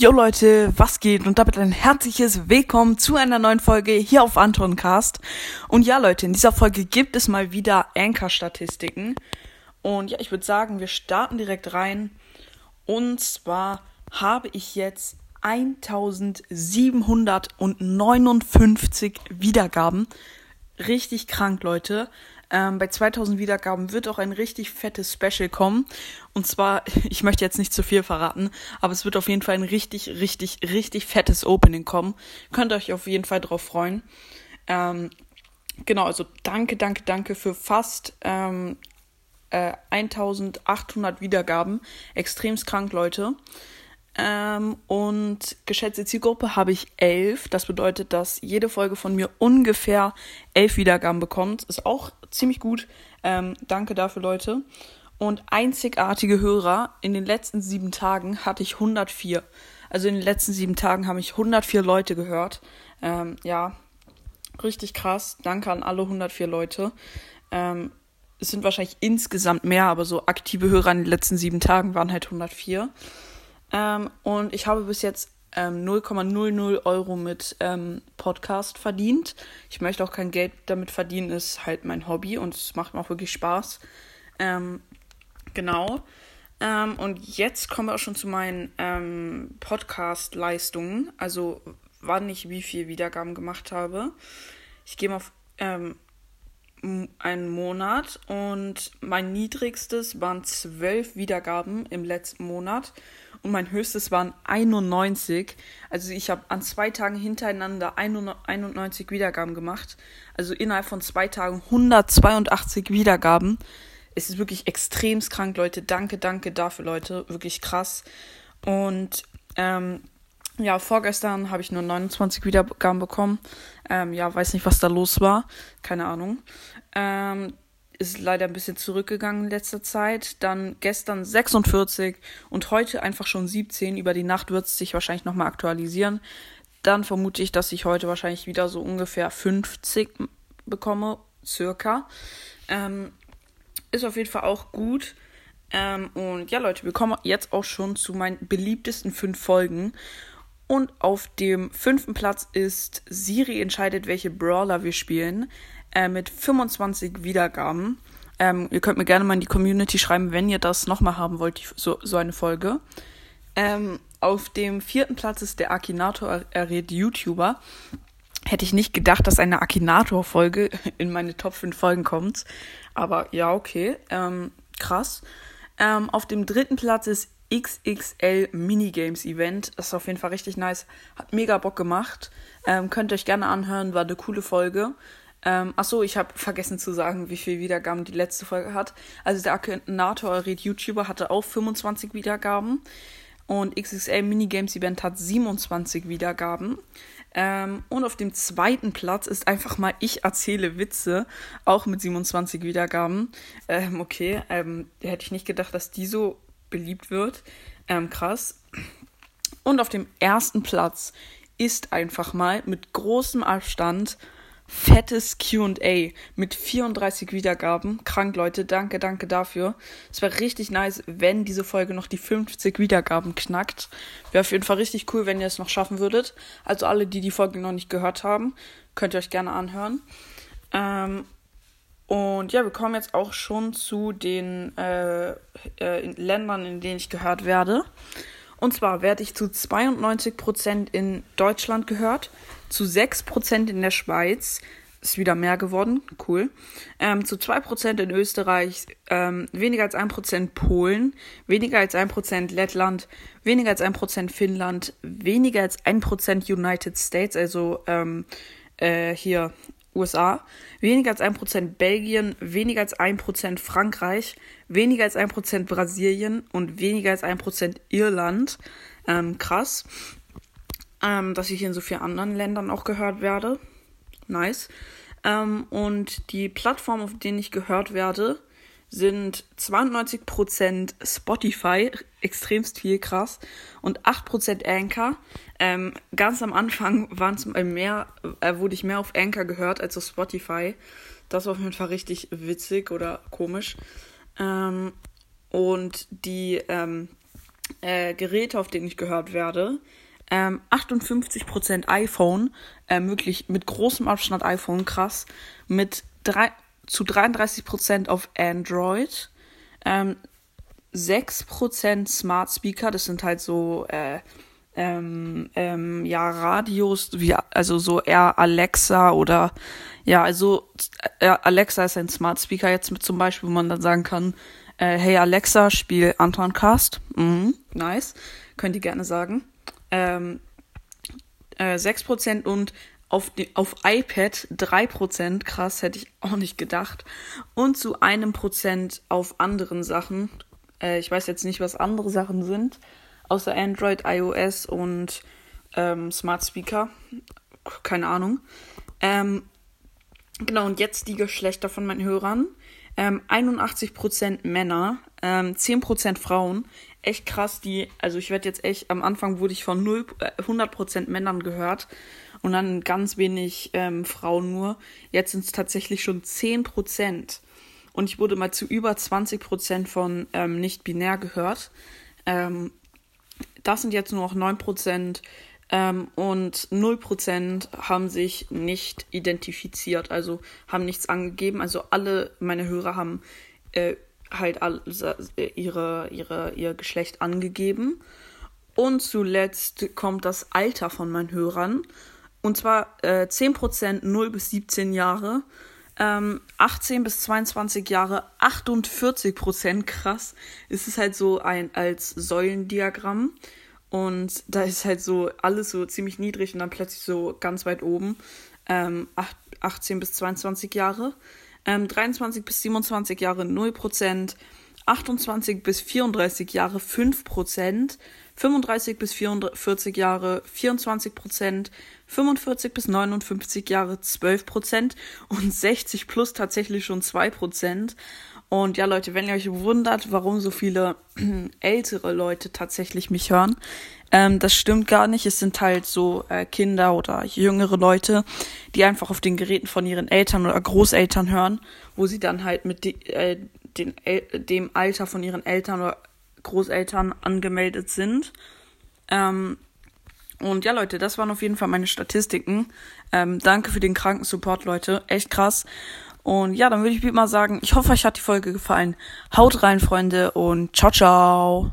Jo Leute, was geht? Und damit ein herzliches Willkommen zu einer neuen Folge hier auf Antoncast. Und ja Leute, in dieser Folge gibt es mal wieder Anchor-Statistiken. Und ja, ich würde sagen, wir starten direkt rein. Und zwar habe ich jetzt 1759 Wiedergaben. Richtig krank, Leute. Ähm, bei 2000 Wiedergaben wird auch ein richtig fettes Special kommen. Und zwar, ich möchte jetzt nicht zu viel verraten, aber es wird auf jeden Fall ein richtig, richtig, richtig fettes Opening kommen. Könnt ihr euch auf jeden Fall drauf freuen. Ähm, genau, also danke, danke, danke für fast ähm, äh, 1800 Wiedergaben. Extremst krank, Leute. Ähm, und geschätzte Zielgruppe habe ich elf. Das bedeutet, dass jede Folge von mir ungefähr elf Wiedergaben bekommt. Ist auch ziemlich gut. Ähm, danke dafür, Leute. Und einzigartige Hörer. In den letzten sieben Tagen hatte ich 104. Also in den letzten sieben Tagen haben mich 104 Leute gehört. Ähm, ja, richtig krass. Danke an alle 104 Leute. Ähm, es sind wahrscheinlich insgesamt mehr, aber so aktive Hörer in den letzten sieben Tagen waren halt 104. Ähm, und ich habe bis jetzt ähm, 0,00 Euro mit ähm, Podcast verdient. Ich möchte auch kein Geld damit verdienen, ist halt mein Hobby und es macht mir auch wirklich Spaß. Ähm, genau. Ähm, und jetzt kommen wir auch schon zu meinen ähm, Podcast-Leistungen. Also wann ich wie viel Wiedergaben gemacht habe. Ich gehe mal auf ähm, einen Monat und mein niedrigstes waren zwölf Wiedergaben im letzten Monat und mein höchstes waren 91. Also ich habe an zwei Tagen hintereinander 91 Wiedergaben gemacht. Also innerhalb von zwei Tagen 182 Wiedergaben. Es ist wirklich extremst krank, Leute. Danke, danke dafür, Leute. Wirklich krass. Und ähm, ja, vorgestern habe ich nur 29 Wiedergaben bekommen. Ähm, ja, weiß nicht, was da los war. Keine Ahnung. Ähm, ist leider ein bisschen zurückgegangen in letzter Zeit. Dann gestern 46 und heute einfach schon 17. Über die Nacht wird es sich wahrscheinlich nochmal aktualisieren. Dann vermute ich, dass ich heute wahrscheinlich wieder so ungefähr 50 bekomme, circa. Ähm, ist auf jeden Fall auch gut. Ähm, und ja, Leute, wir kommen jetzt auch schon zu meinen beliebtesten fünf Folgen. Und auf dem fünften Platz ist Siri entscheidet, welche Brawler wir spielen äh, mit 25 Wiedergaben. Ähm, ihr könnt mir gerne mal in die Community schreiben, wenn ihr das nochmal haben wollt, die, so, so eine Folge. Ähm, auf dem vierten Platz ist der Akinator errät YouTuber. Hätte ich nicht gedacht, dass eine Akinator-Folge in meine Top 5 Folgen kommt. Aber ja, okay. Ähm, krass. Ähm, auf dem dritten Platz ist XXL Minigames Event. Das ist auf jeden Fall richtig nice. Hat mega Bock gemacht. Ähm, könnt ihr euch gerne anhören, war eine coole Folge. Ähm, achso, ich habe vergessen zu sagen, wie viel Wiedergaben die letzte Folge hat. Also der Akinator Red YouTuber hatte auch 25 Wiedergaben und XXL Minigames Event hat 27 Wiedergaben. Ähm, und auf dem zweiten Platz ist einfach mal Ich erzähle Witze, auch mit 27 Wiedergaben. Ähm, okay, ähm, hätte ich nicht gedacht, dass die so beliebt wird. Ähm, krass. Und auf dem ersten Platz ist einfach mal mit großem Abstand fettes QA mit 34 Wiedergaben. Krank, Leute. Danke, danke dafür. Es wäre richtig nice, wenn diese Folge noch die 50 Wiedergaben knackt. Wäre auf jeden Fall richtig cool, wenn ihr es noch schaffen würdet. Also alle, die die Folge noch nicht gehört haben, könnt ihr euch gerne anhören. Ähm, und ja, wir kommen jetzt auch schon zu den äh, äh, Ländern, in denen ich gehört werde. Und zwar werde ich zu 92% in Deutschland gehört, zu 6% in der Schweiz, ist wieder mehr geworden, cool. Ähm, zu 2% in Österreich, ähm, weniger als 1% Polen, weniger als 1% Lettland, weniger als 1% Finnland, weniger als 1% United States, also ähm, äh, hier USA, weniger als 1% Belgien, weniger als 1% Frankreich, weniger als 1% Brasilien und weniger als 1% Irland. Ähm, krass. Ähm, dass ich in so vielen anderen Ländern auch gehört werde. Nice. Ähm, und die Plattform, auf denen ich gehört werde, sind 92% Spotify, extremst viel krass, und 8% Anchor. Ähm, ganz am Anfang waren's mehr, äh, wurde ich mehr auf Anchor gehört als auf Spotify. Das war auf jeden Fall richtig witzig oder komisch. Ähm, und die ähm, äh, Geräte, auf denen ich gehört werde. Ähm, 58% iPhone, äh, möglich mit großem Abstand iPhone, krass. Mit drei, zu 33% auf Android. Ähm, 6% Smart Speaker, das sind halt so äh, ähm, ähm, ja, Radios, wie, also so eher Alexa oder ja, also äh, Alexa ist ein Smart Speaker jetzt mit zum Beispiel, wo man dann sagen kann, äh, hey Alexa, spiel Anton Cast. Mhm, nice. Könnt ihr gerne sagen. Ähm, äh, 6% und auf, die, auf iPad 3%, krass, hätte ich auch nicht gedacht. Und zu einem Prozent auf anderen Sachen. Äh, ich weiß jetzt nicht, was andere Sachen sind außer Android, iOS und ähm, Smart Speaker. Keine Ahnung. Ähm, genau, und jetzt die Geschlechter von meinen Hörern. Ähm, 81% Männer, ähm, 10% Frauen. Echt krass, die, also ich werde jetzt echt, am Anfang wurde ich von 0, äh, 100% Männern gehört und dann ganz wenig ähm, Frauen nur. Jetzt sind es tatsächlich schon 10%. Und ich wurde mal zu über 20% von ähm, nicht-binär gehört. Ähm, das sind jetzt nur noch 9%. Ähm, und 0% haben sich nicht identifiziert, also haben nichts angegeben. Also alle meine Hörer haben äh, halt äh, ihre, ihre, ihr Geschlecht angegeben. Und zuletzt kommt das Alter von meinen Hörern. Und zwar äh, 10% 0 bis 17 Jahre, ähm, 18 bis 22 Jahre 48 Prozent, krass. Es ist halt so ein als Säulendiagramm. Und da ist halt so alles so ziemlich niedrig und dann plötzlich so ganz weit oben. Ähm, 18 bis 22 Jahre. Ähm, 23 bis 27 Jahre 0%. 28 bis 34 Jahre 5%. 35 bis 44 Jahre 24 Prozent, 45 bis 59 Jahre 12 Prozent und 60 plus tatsächlich schon 2 Prozent. Und ja, Leute, wenn ihr euch wundert, warum so viele ältere Leute tatsächlich mich hören, ähm, das stimmt gar nicht. Es sind halt so äh, Kinder oder jüngere Leute, die einfach auf den Geräten von ihren Eltern oder Großeltern hören, wo sie dann halt mit die, äh, den, äh, dem Alter von ihren Eltern oder Großeltern angemeldet sind. Ähm, und ja, Leute, das waren auf jeden Fall meine Statistiken. Ähm, danke für den kranken Support, Leute. Echt krass. Und ja, dann würde ich mal sagen, ich hoffe, euch hat die Folge gefallen. Haut rein, Freunde, und ciao, ciao.